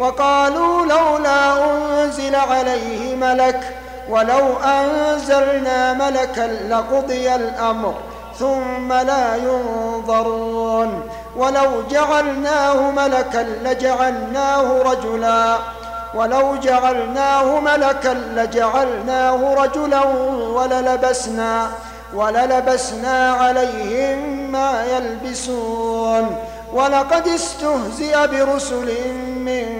وقالوا لولا أنزل عليه ملك ولو أنزلنا ملكا لقضي الأمر ثم لا ينظرون ولو جعلناه ملكا لجعلناه رجلا ولو جعلناه ملكا لجعلناه رجلا وللبسنا وللبسنا عليهم ما يلبسون ولقد استهزئ برسل من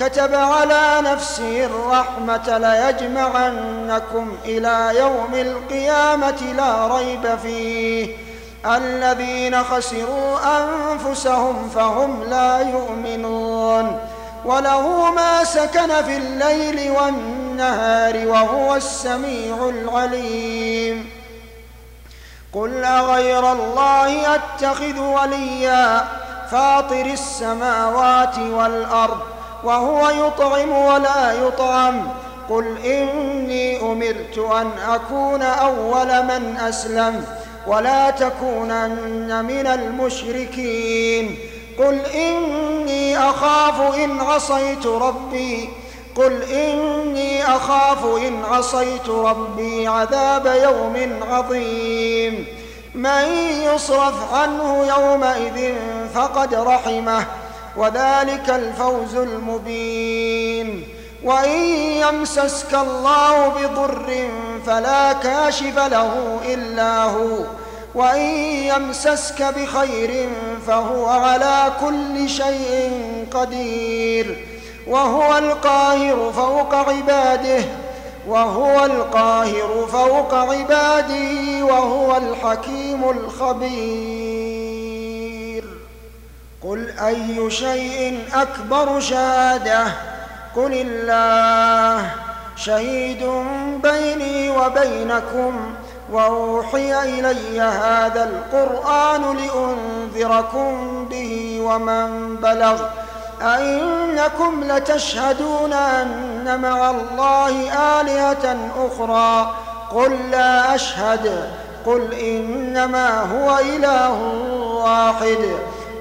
كتب على نفسه الرحمة ليجمعنكم إلى يوم القيامة لا ريب فيه. الذين خسروا أنفسهم فهم لا يؤمنون. وله ما سكن في الليل والنهار وهو السميع العليم. قل أغير الله أتخذ وليا فاطر السماوات والأرض وهو يطعم ولا يطعم. قل إني أمرت أن أكون أول من أسلم ولا تكونن من المشركين. قل إني أخاف إن عصيت ربي. قل إني أخاف إن عصيت ربي عذاب يوم عظيم. من يصرف عنه يومئذ فقد رحمه. وذلك الفوز المبين. وإن يمسسك الله بضر فلا كاشف له إلا هو. وإن يمسسك بخير فهو على كل شيء قدير. وهو القاهر فوق عباده. وهو القاهر فوق عباده. وهو الحكيم الخبير. قل أي شيء أكبر شهادة؟ قل الله. شهيد بيني وبينكم وأوحي إلي هذا القرآن لأنذركم به ومن بلغ. أئنكم لتشهدون أن مع الله آلهة أخرى؟ قل لا أشهد. قل إنما هو إله واحد.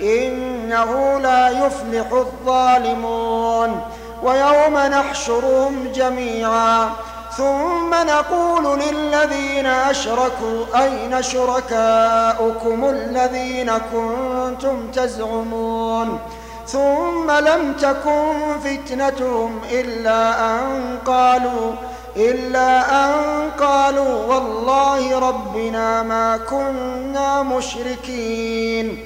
إنه لا يفلح الظالمون. ويوم نحشرهم جميعا. ثم نقول للذين أشركوا أين شركاؤكم الذين كنتم تزعمون؟ ثم لم تكن فتنتهم إلا أن قالوا إلا أن قالوا والله ربنا ما كنا مشركين.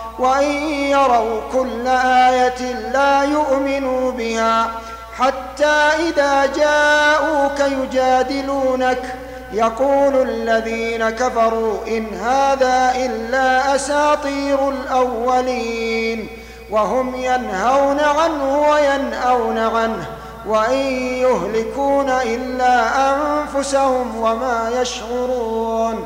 وإن يروا كل آية لا يؤمنوا بها حتى إذا جاءوك يجادلونك يقول الذين كفروا إن هذا إلا أساطير الأولين وهم ينهون عنه وينأون عنه وإن يهلكون إلا أنفسهم وما يشعرون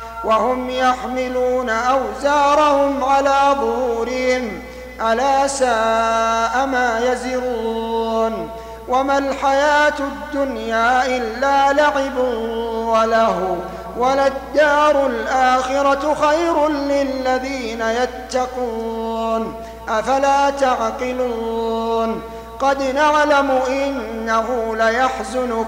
وهم يحملون أوزارهم على ظهورهم. ألا ساء ما يزرون. وما الحياة الدنيا إلا لعب وله وللدار الآخرة خير للذين يتقون. أفلا تعقلون؟ قد نعلم إنه ليحزنك.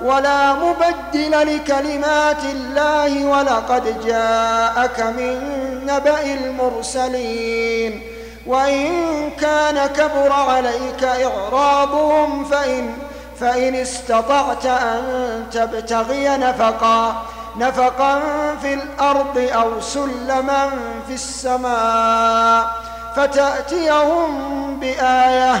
ولا مبدل لكلمات الله ولقد جاءك من نبأ المرسلين. وإن كان كبر عليك إعراضهم فإن فإن استطعت أن تبتغي نفقا نفقا في الأرض أو سلما في السماء فتأتيهم بآية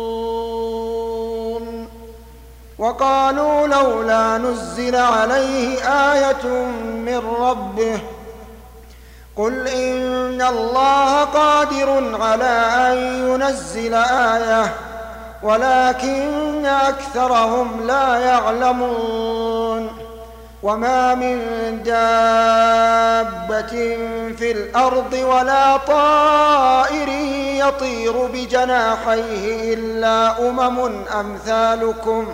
وقالوا لولا نزل عليه آية من ربه قل إن الله قادر على أن ينزل آية ولكن أكثرهم لا يعلمون وما من دابة في الأرض ولا طائر يطير بجناحيه إلا أمم أمثالكم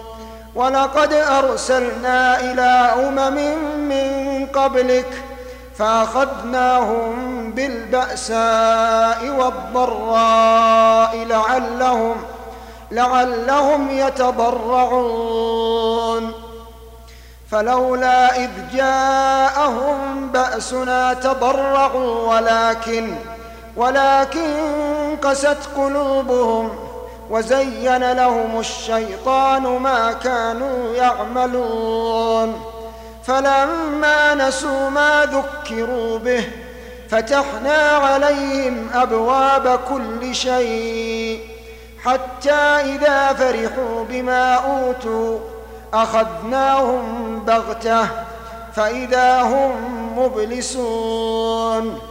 ولقد أرسلنا إلى أمم من قبلك فأخذناهم بالبأساء والضراء لعلهم لعلهم يتضرعون. فلولا إذ جاءهم بأسنا تضرعوا ولكن ولكن قست قلوبهم وزين لهم الشيطان ما كانوا يعملون. فلما نسوا ما ذكروا به فتحنا عليهم أبواب كل شيء. حتى إذا فرحوا بما أوتوا أخذناهم بغتة فإذا هم مبلسون.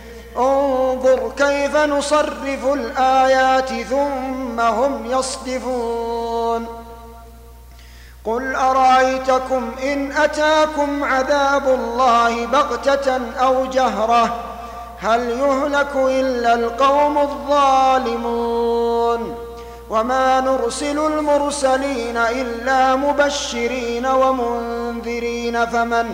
انظر كيف نصرف الآيات ثم هم يصدفون. قل أرأيتكم إن أتاكم عذاب الله بغتة أو جهرة هل يهلك إلا القوم الظالمون. وما نرسل المرسلين إلا مبشرين ومنذرين فمن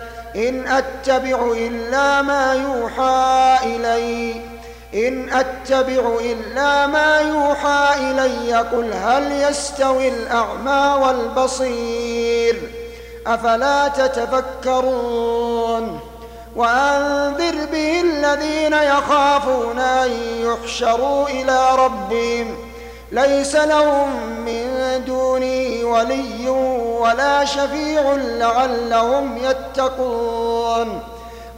إن أتبع إلا ما يوحى إلي. إن أتبع إلا ما يوحى إلي قل هل يستوي الأعمى والبصير؟ أفلا تتفكرون؟ وأنذر به الذين يخافون أن يحشروا إلى ربهم. ليس لهم من دونه ولي ولا شفيع لعلهم يتقون.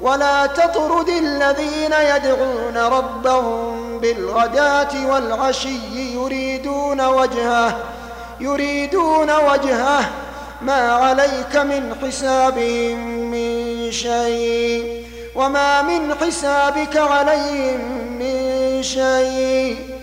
ولا تطرد الذين يدعون ربهم بالغداة والعشي يريدون وجهه يريدون وجهه ما عليك من حسابهم من شيء وما من حسابك عليهم من شيء.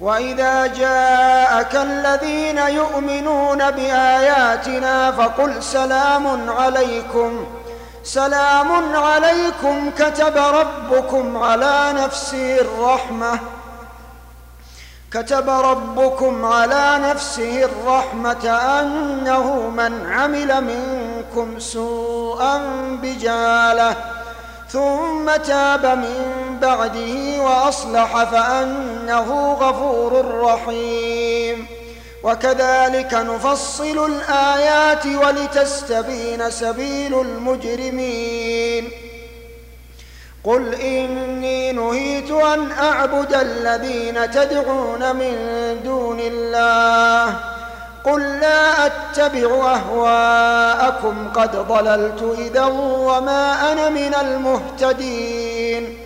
وإذا جاءك الذين يؤمنون بآياتنا فقل سلام عليكم. سلام عليكم كتب ربكم على نفسه الرحمة. كتب ربكم على نفسه الرحمة أنه من عمل منكم سوءا بجاله ثم تاب من بعده وأصلح فأنه غفور رحيم. وكذلك نفصل الآيات ولتستبين سبيل المجرمين. قل إني نهيت أن أعبد الذين تدعون من دون الله. قل لا أتبع أهواءكم قد ضللت إذا وما أنا من المهتدين.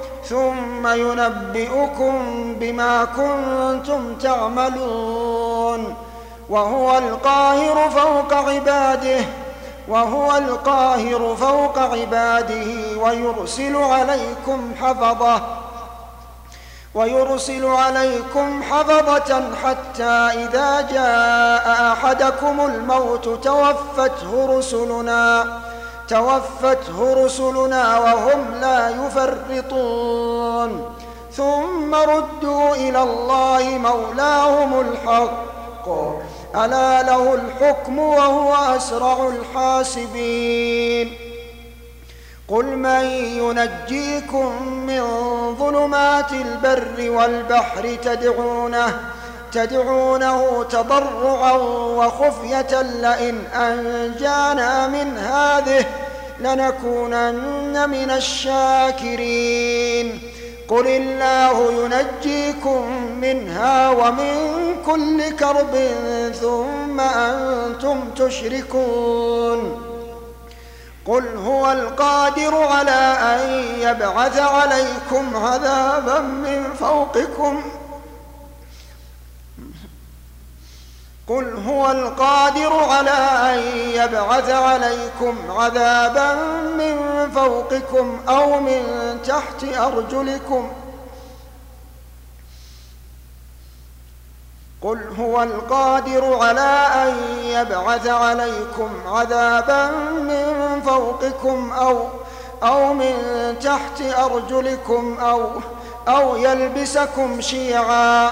ثم ينبئكم بما كنتم تعملون. وهو القاهر فوق عباده وهو القاهر فوق عباده ويرسل عليكم حفظة ويرسل عليكم حفظة حتى إذا جاء أحدكم الموت توفته رسلنا. توفته رسلنا وهم لا يفرطون. ثم ردوا إلى الله مولاهم الحق. ألا له الحكم وهو أسرع الحاسبين. قل من ينجيكم من ظلمات البر والبحر تدعونه تدعونه تضرعا وخفية لئن أنجانا من هذه لنكونن من الشاكرين. قل الله ينجيكم منها ومن كل كرب ثم أنتم تشركون. قل هو القادر على أن يبعث عليكم عذابا من فوقكم قل هو القادر على أن يبعث عليكم عذابا من فوقكم أو من تحت أرجلكم. قل هو القادر على أن يبعث عليكم عذابا من فوقكم أو أو من تحت أرجلكم أو أو يلبسكم شيعا.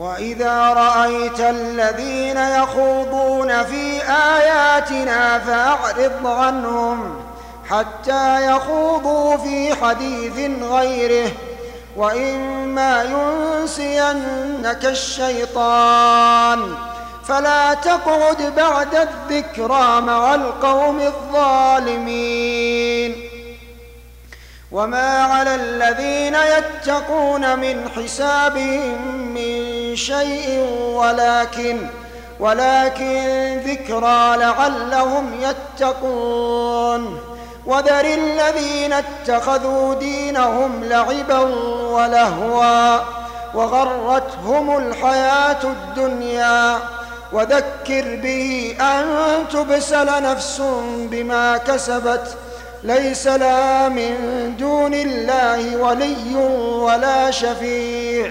وإذا رأيت الذين يخوضون في آياتنا فأعرض عنهم حتى يخوضوا في حديث غيره وإما ينسينك الشيطان فلا تقعد بعد الذكرى مع القوم الظالمين وما على الذين يتقون من حسابهم من شيء ولكن ولكن ذكرى لعلهم يتقون وذر الذين اتخذوا دينهم لعبا ولهوا وغرتهم الحياة الدنيا وذكر به أن تبسل نفس بما كسبت ليس لها من دون الله ولي ولا شفيع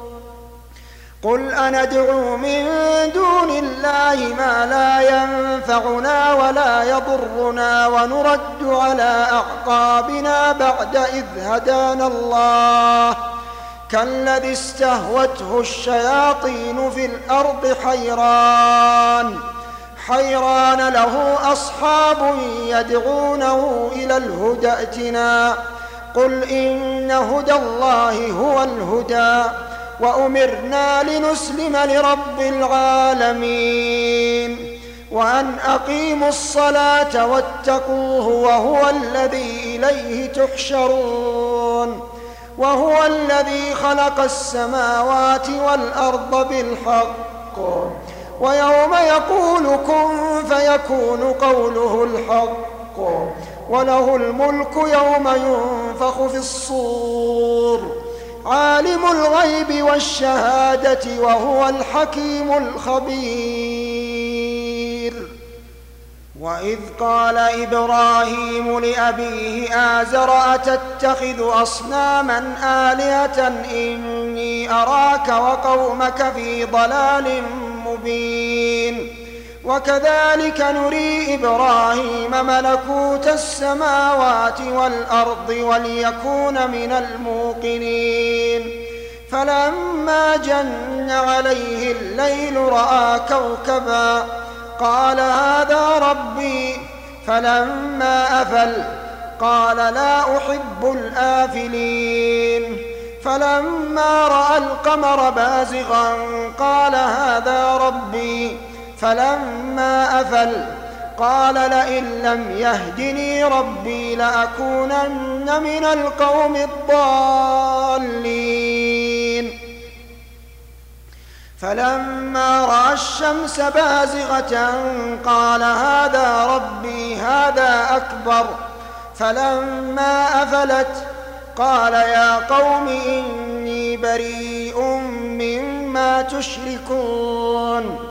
قل أندعو من دون الله ما لا ينفعنا ولا يضرنا ونرد على أعقابنا بعد إذ هدانا الله. كالذي استهوته الشياطين في الأرض حيران. حيران له أصحاب يدعونه إلى الهدى ائتنا. قل إن هدى الله هو الهدى. وأمرنا لنسلم لرب العالمين وأن أقيموا الصلاة واتقوه وهو الذي إليه تحشرون وهو الذي خلق السماوات والأرض بالحق ويوم يقول كن فيكون قوله الحق وله الملك يوم ينفخ في الصور عالم الغيب والشهادة وهو الحكيم الخبير. وإذ قال إبراهيم لأبيه آزر أتتخذ أصناما آلهة إني أراك وقومك في ضلال مبين. وكذلك نري إبراهيم ملكوت السماوات والأرض وليكون من الموقنين. فلما جن عليه الليل رأى كوكبا قال هذا ربي. فلما أفل قال لا أحب الآفلين. فلما رأى القمر بازغا قال هذا ربي. فلما أفل قال لئن لم يهدني ربي لأكونن من القوم الضالين. فلما رأى الشمس بازغة قال هذا ربي هذا أكبر. فلما أفلت قال يا قوم إني بريء مما تشركون.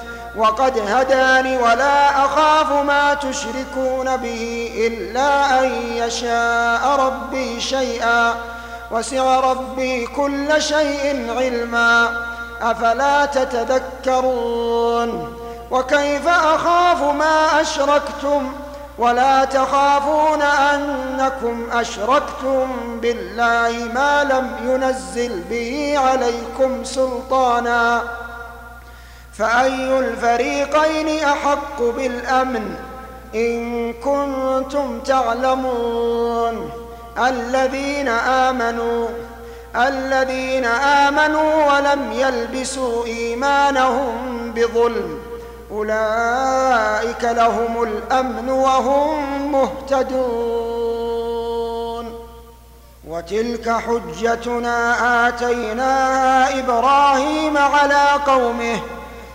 وقد هداني ولا أخاف ما تشركون به إلا أن يشاء ربي شيئا وسع ربي كل شيء علما أفلا تتذكرون وكيف أخاف ما أشركتم ولا تخافون أنكم أشركتم بالله ما لم ينزل به عليكم سلطانا فأي الفريقين أحق بالأمن إن كنتم تعلمون الذين آمنوا الذين آمنوا ولم يلبسوا إيمانهم بظلم أولئك لهم الأمن وهم مهتدون وتلك حجتنا آتيناها إبراهيم على قومه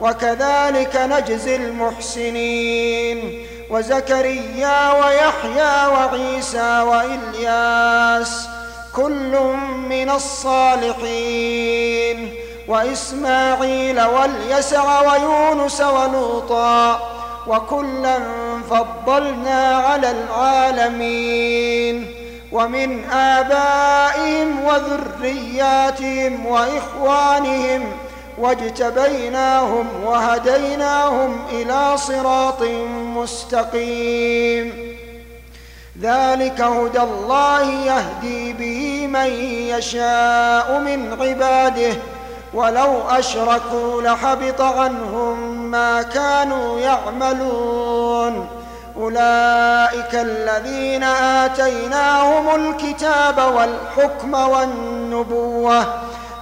وكذلك نجزي المحسنين. وزكريا ويحيى وعيسى وإلياس كل من الصالحين. وإسماعيل واليسع ويونس ولوطا وكلا فضلنا على العالمين. ومن آبائهم وذرياتهم وإخوانهم واجتبيناهم وهديناهم إلى صراط مستقيم. ذلك هدى الله يهدي به من يشاء من عباده ولو أشركوا لحبط عنهم ما كانوا يعملون. أولئك الذين آتيناهم الكتاب والحكم والنبوة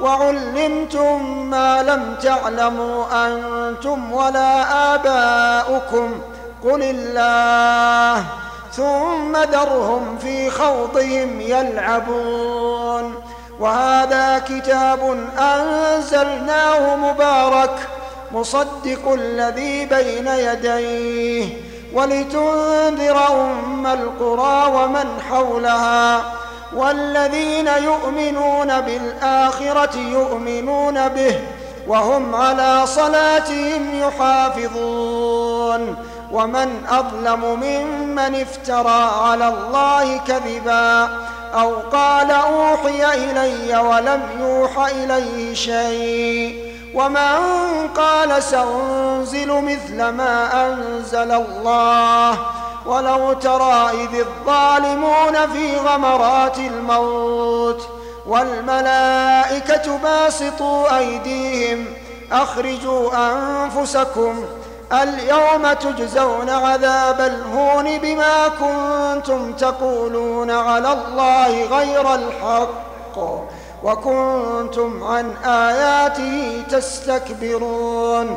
وعلمتم ما لم تعلموا أنتم ولا آباؤكم. قل الله. ثم ذرهم في خوضهم يلعبون. وهذا كتاب أنزلناه مبارك. مصدق الذي بين يديه. ولتنذر أم القرى ومن حولها. والذين يؤمنون بالآخرة يؤمنون به وهم على صلاتهم يحافظون. ومن أظلم ممن افترى على الله كذبا أو قال أوحي إلي ولم يوح إليه شيء. ومن قال سأنزل مثل ما أنزل الله ولو ترى إذ الظالمون في غمرات الموت والملائكة باسطوا أيديهم أخرجوا أنفسكم اليوم تجزون عذاب الهون بما كنتم تقولون على الله غير الحق وكنتم عن آياته تستكبرون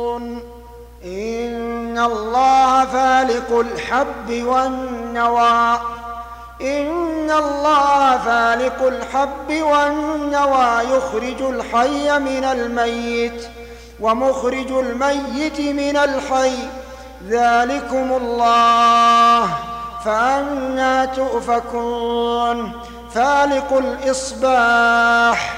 إن الله فالق الحب والنوى. إن الله فالق الحب والنوى. يخرج الحي من الميت ومخرج الميت من الحي. ذلكم الله. فأنا تؤفكون. فالق الإصباح.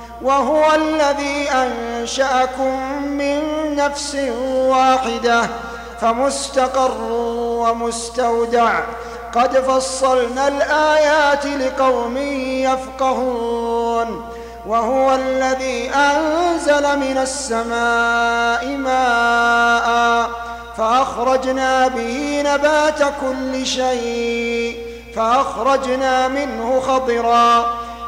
وهو الذي أنشأكم من نفس واحدة فمستقر ومستودع. قد فصلنا الآيات لقوم يفقهون. وهو الذي أنزل من السماء ماء فأخرجنا به نبات كل شيء فأخرجنا منه خضرا.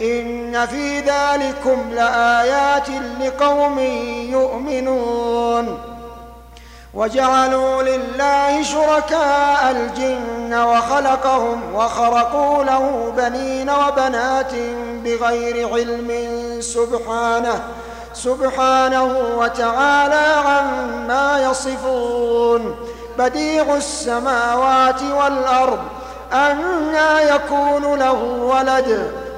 إن في ذلكم لآيات لقوم يؤمنون. وجعلوا لله شركاء الجن وخلقهم وخرقوا له بنين وبنات بغير علم. سبحانه سبحانه وتعالى عما يصفون. بديع السماوات والأرض أنى يكون له ولد.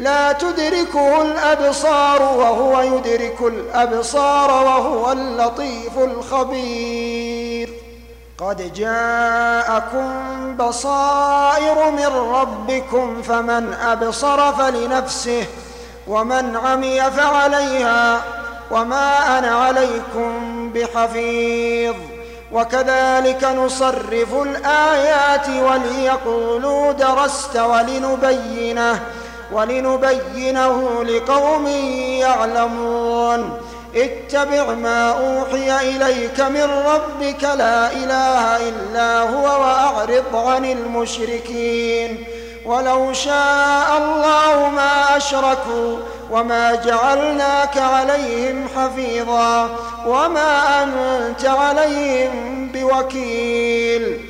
لا تدركه الأبصار وهو يدرك الأبصار وهو اللطيف الخبير. قد جاءكم بصائر من ربكم فمن أبصر فلنفسه ومن عمي فعليها وما أنا عليكم بحفيظ. وكذلك نصرف الآيات وليقولوا درست ولنبينه ولنبينه لقوم يعلمون. اتبع ما أوحي إليك من ربك لا إله إلا هو وأعرض عن المشركين. ولو شاء الله ما أشركوا وما جعلناك عليهم حفيظا وما أنت عليهم بوكيل.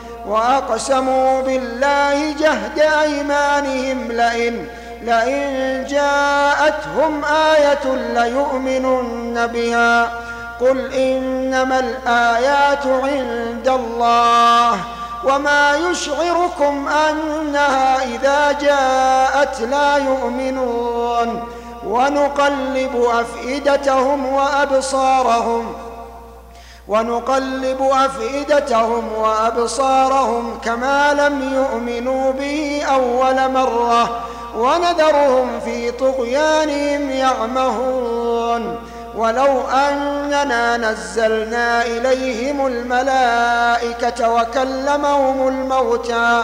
وأقسموا بالله جهد أيمانهم لئن لئن جاءتهم آية ليؤمنن بها. قل إنما الآيات عند الله وما يشعركم أنها إذا جاءت لا يؤمنون. ونقلب أفئدتهم وأبصارهم ونقلب أفئدتهم وأبصارهم كما لم يؤمنوا به أول مرة ونذرهم في طغيانهم يعمهون ولو أننا نزلنا إليهم الملائكة وكلمهم الموتى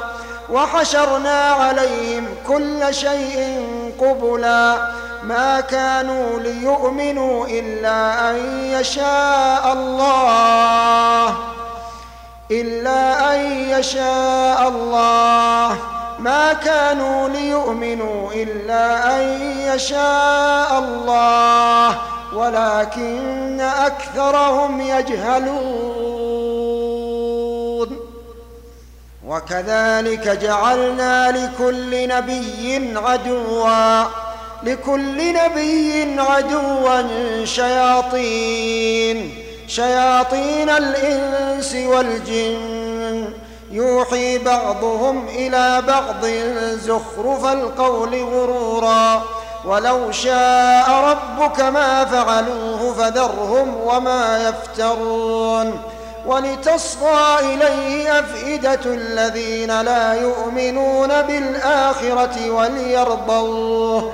وحشرنا عليهم كل شيء قبلا ما كانوا ليؤمنوا إلا أن يشاء الله. إلا أن يشاء الله. ما كانوا ليؤمنوا إلا أن يشاء الله. ولكن أكثرهم يجهلون. وكذلك جعلنا لكل نبي عدوا. لكل نبي عدوا شياطين شياطين الإنس والجن. يوحي بعضهم إلى بعض زخرف القول غرورا. ولو شاء ربك ما فعلوه فذرهم وما يفترون. ولتصغى إليه أفئدة الذين لا يؤمنون بالآخرة وليرضوه.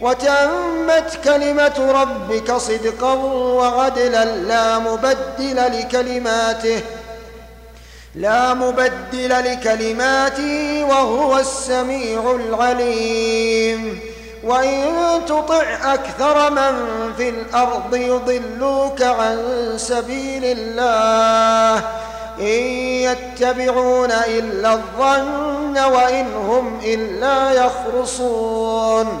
وتمت كلمة ربك صدقا وعدلا لا مبدل لكلماته لا مبدل لكلماته وهو السميع العليم. وإن تطع أكثر من في الأرض يضلوك عن سبيل الله إن يتبعون إلا الظن وإن هم إلا يخرصون.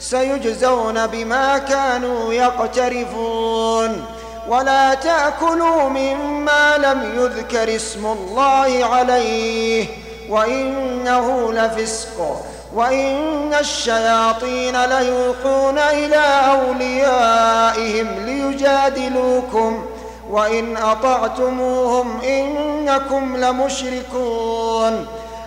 سيجزون بما كانوا يقترفون. ولا تأكلوا مما لم يذكر اسم الله عليه. وإنه لفسق. وإن الشياطين ليوحون إلى أوليائهم ليجادلوكم. وإن أطعتموهم إنكم لمشركون.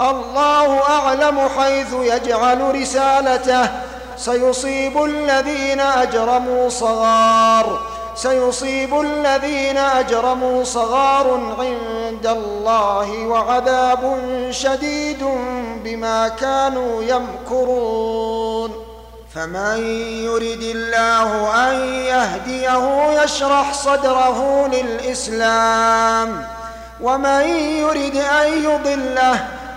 الله أعلم حيث يجعل رسالته. سيصيب الذين أجرموا صغار. سيصيب الذين أجرموا صغار عند الله وعذاب شديد بما كانوا يمكرون. فمن يرد الله أن يهديه يشرح صدره للإسلام. ومن يرد أن يضله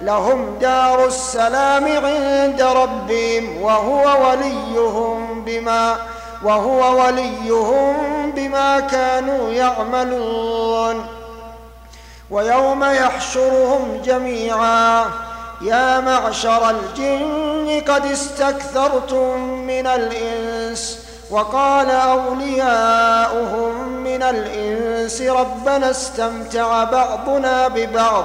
لهم دار السلام عند ربهم وهو وليهم بما وهو وليهم بما كانوا يعملون. ويوم يحشرهم جميعا. يا معشر الجن قد استكثرتم من الإنس وقال أولياؤهم من الإنس ربنا استمتع بعضنا ببعض.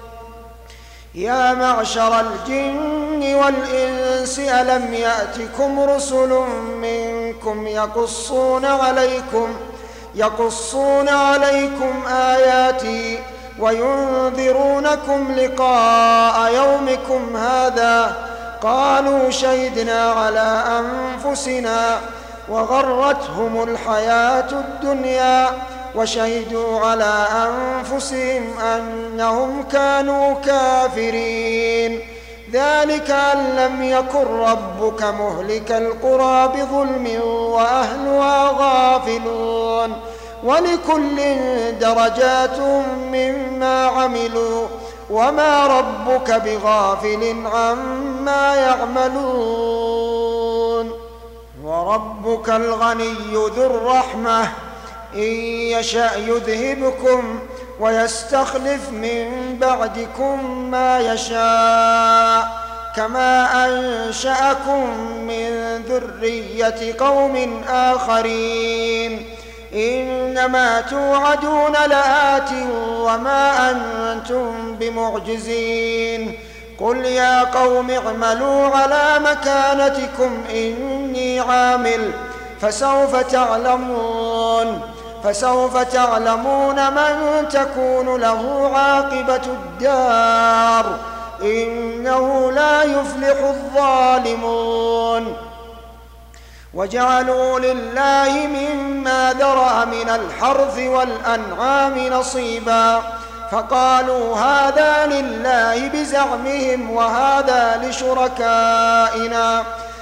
يا معشر الجن والإنس الإنس ألم يأتكم رسل منكم يقصون عليكم يقصون عليكم آياتي وينذرونكم لقاء يومكم هذا. قالوا شهدنا على أنفسنا وغرتهم الحياة الدنيا. وشهدوا على أنفسهم أنهم كانوا كافرين. ذلك أن لم يكن ربك مهلك القرى بظلم وأهلها غافلون. ولكل درجات مما عملوا وما ربك بغافل عما يعملون. وربك الغني ذو الرحمة. إن يشأ يذهبكم ويستخلف من بعدكم ما يشاء كما أنشأكم من ذرية قوم آخرين إنما توعدون لآت وما أنتم بمعجزين قل يا قوم اعملوا على مكانتكم إني عامل فسوف تعلمون فسوف تعلمون من تكون له عاقبة الدار. إنه لا يفلح الظالمون. وجعلوا لله مما ذرأ من الحرث والأنعام نصيبا. فقالوا هذا لله بزعمهم وهذا لشركائنا.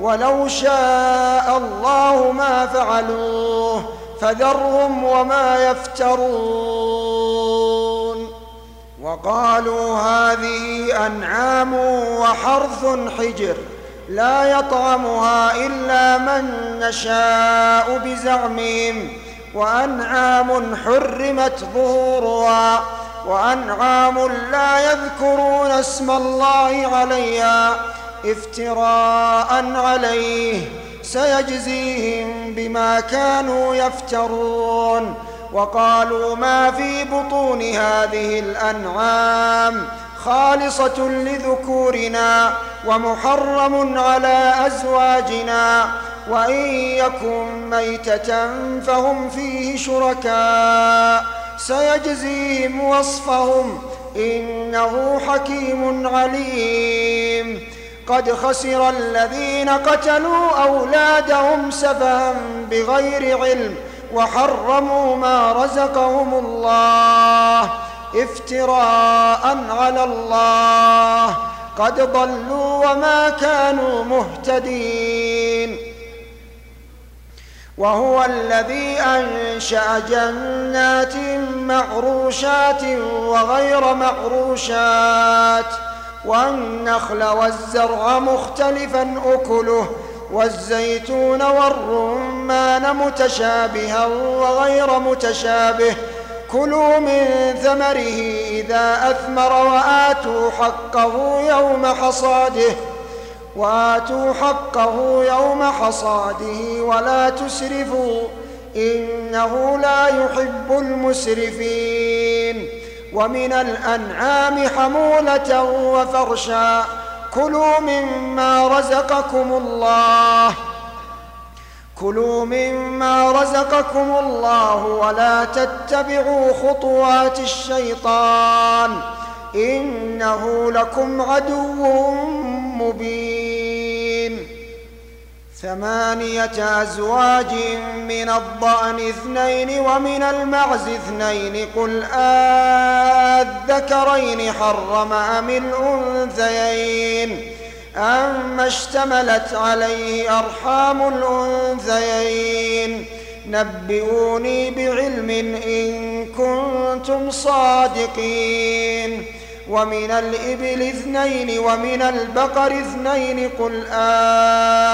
ولو شاء الله ما فعلوه فذرهم وما يفترون. وقالوا هذه أنعام وحرث حجر لا يطعمها إلا من نشاء بزعمهم وأنعام حرمت ظهورها وأنعام لا يذكرون اسم الله عليها افتراء عليه سيجزيهم بما كانوا يفترون. وقالوا ما في بطون هذه الأنعام خالصة لذكورنا ومحرم على أزواجنا وإن يكن ميتة فهم فيه شركاء. سيجزيهم وصفهم إنه حكيم عليم. قد خسر الذين قتلوا أولادهم سفها بغير علم وحرموا ما رزقهم الله افتراء على الله قد ضلوا وما كانوا مهتدين وهو الذي أنشأ جنات معروشات وغير معروشات والنخل والزرع مختلفا أكله والزيتون والرمان متشابها وغير متشابه. كلوا من ثمره إذا أثمر وآتوا حقه يوم حصاده. وآتوا حقه يوم حصاده ولا تسرفوا إنه لا يحب المسرفين. ومن الأنعام حمولة وفرشا كلوا مما رزقكم الله. كلوا مما رزقكم الله ولا تتبعوا خطوات الشيطان إنه لكم عدو مبين. ثمانية أزواج من الضأن اثنين ومن المعز اثنين قل آذكرين حرم أم الأنثيين أما اشتملت عليه أرحام الأنثيين نبئوني بعلم إن كنتم صادقين ومن الإبل اثنين ومن البقر اثنين قل آذكرين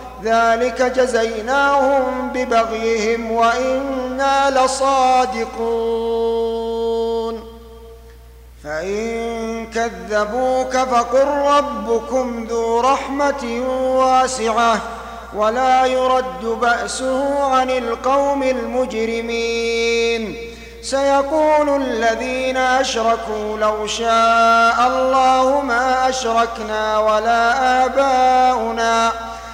ذلك جزيناهم ببغيهم وإنا لصادقون. فإن كذبوك فقل ربكم ذو رحمة واسعة ولا يرد بأسه عن القوم المجرمين. سيقول الذين أشركوا لو شاء الله ما أشركنا ولا آباؤنا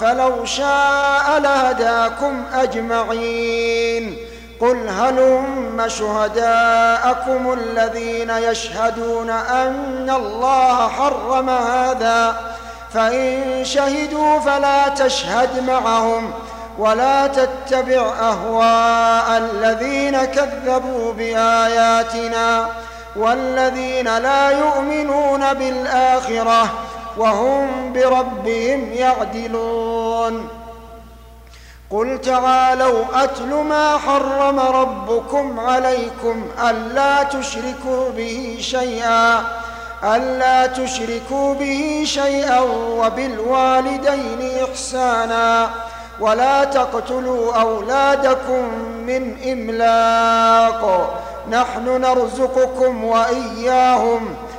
فلو شاء لهداكم أجمعين. قل هلم شهداءكم الذين يشهدون أن الله حرم هذا. فإن شهدوا فلا تشهد معهم ولا تتبع أهواء الذين كذبوا بآياتنا والذين لا يؤمنون بالآخرة وهم بربهم يعدلون. قل تعالوا أتل ما حرم ربكم عليكم ألا تشركوا به شيئا ألا تشركوا به شيئا وبالوالدين إحسانا ولا تقتلوا أولادكم من إملاق. نحن نرزقكم وإياهم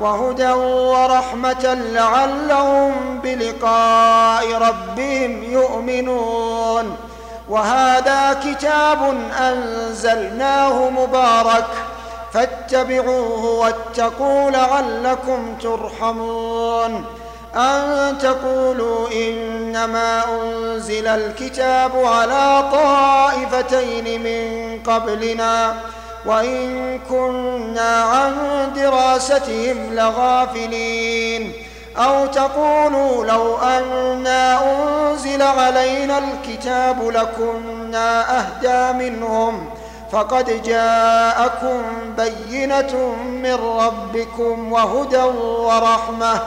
وهدى ورحمة لعلهم بلقاء ربهم يؤمنون. وهذا كتاب أنزلناه مبارك. فاتبعوه واتقوا لعلكم ترحمون. أن تقولوا إنما أنزل الكتاب على طائفتين من قبلنا. وإن كنا عن دراستهم لغافلين أو تقولوا لو أنا أنزل علينا الكتاب لكنا أهدى منهم فقد جاءكم بينة من ربكم وهدى ورحمة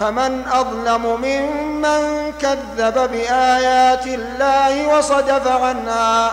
فمن أظلم ممن كذب بآيات الله وصدف عنها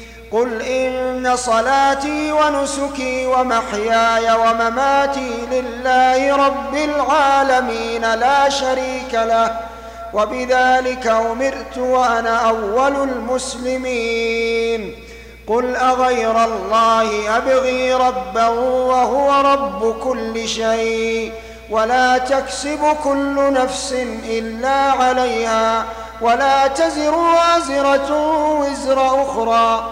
قل إن صلاتي ونسكي ومحياي ومماتي لله رب العالمين لا شريك له وبذلك أمرت وأنا أول المسلمين قل أغير الله أبغي ربا وهو رب كل شيء ولا تكسب كل نفس إلا عليها ولا تزر وازرة وزر أخرى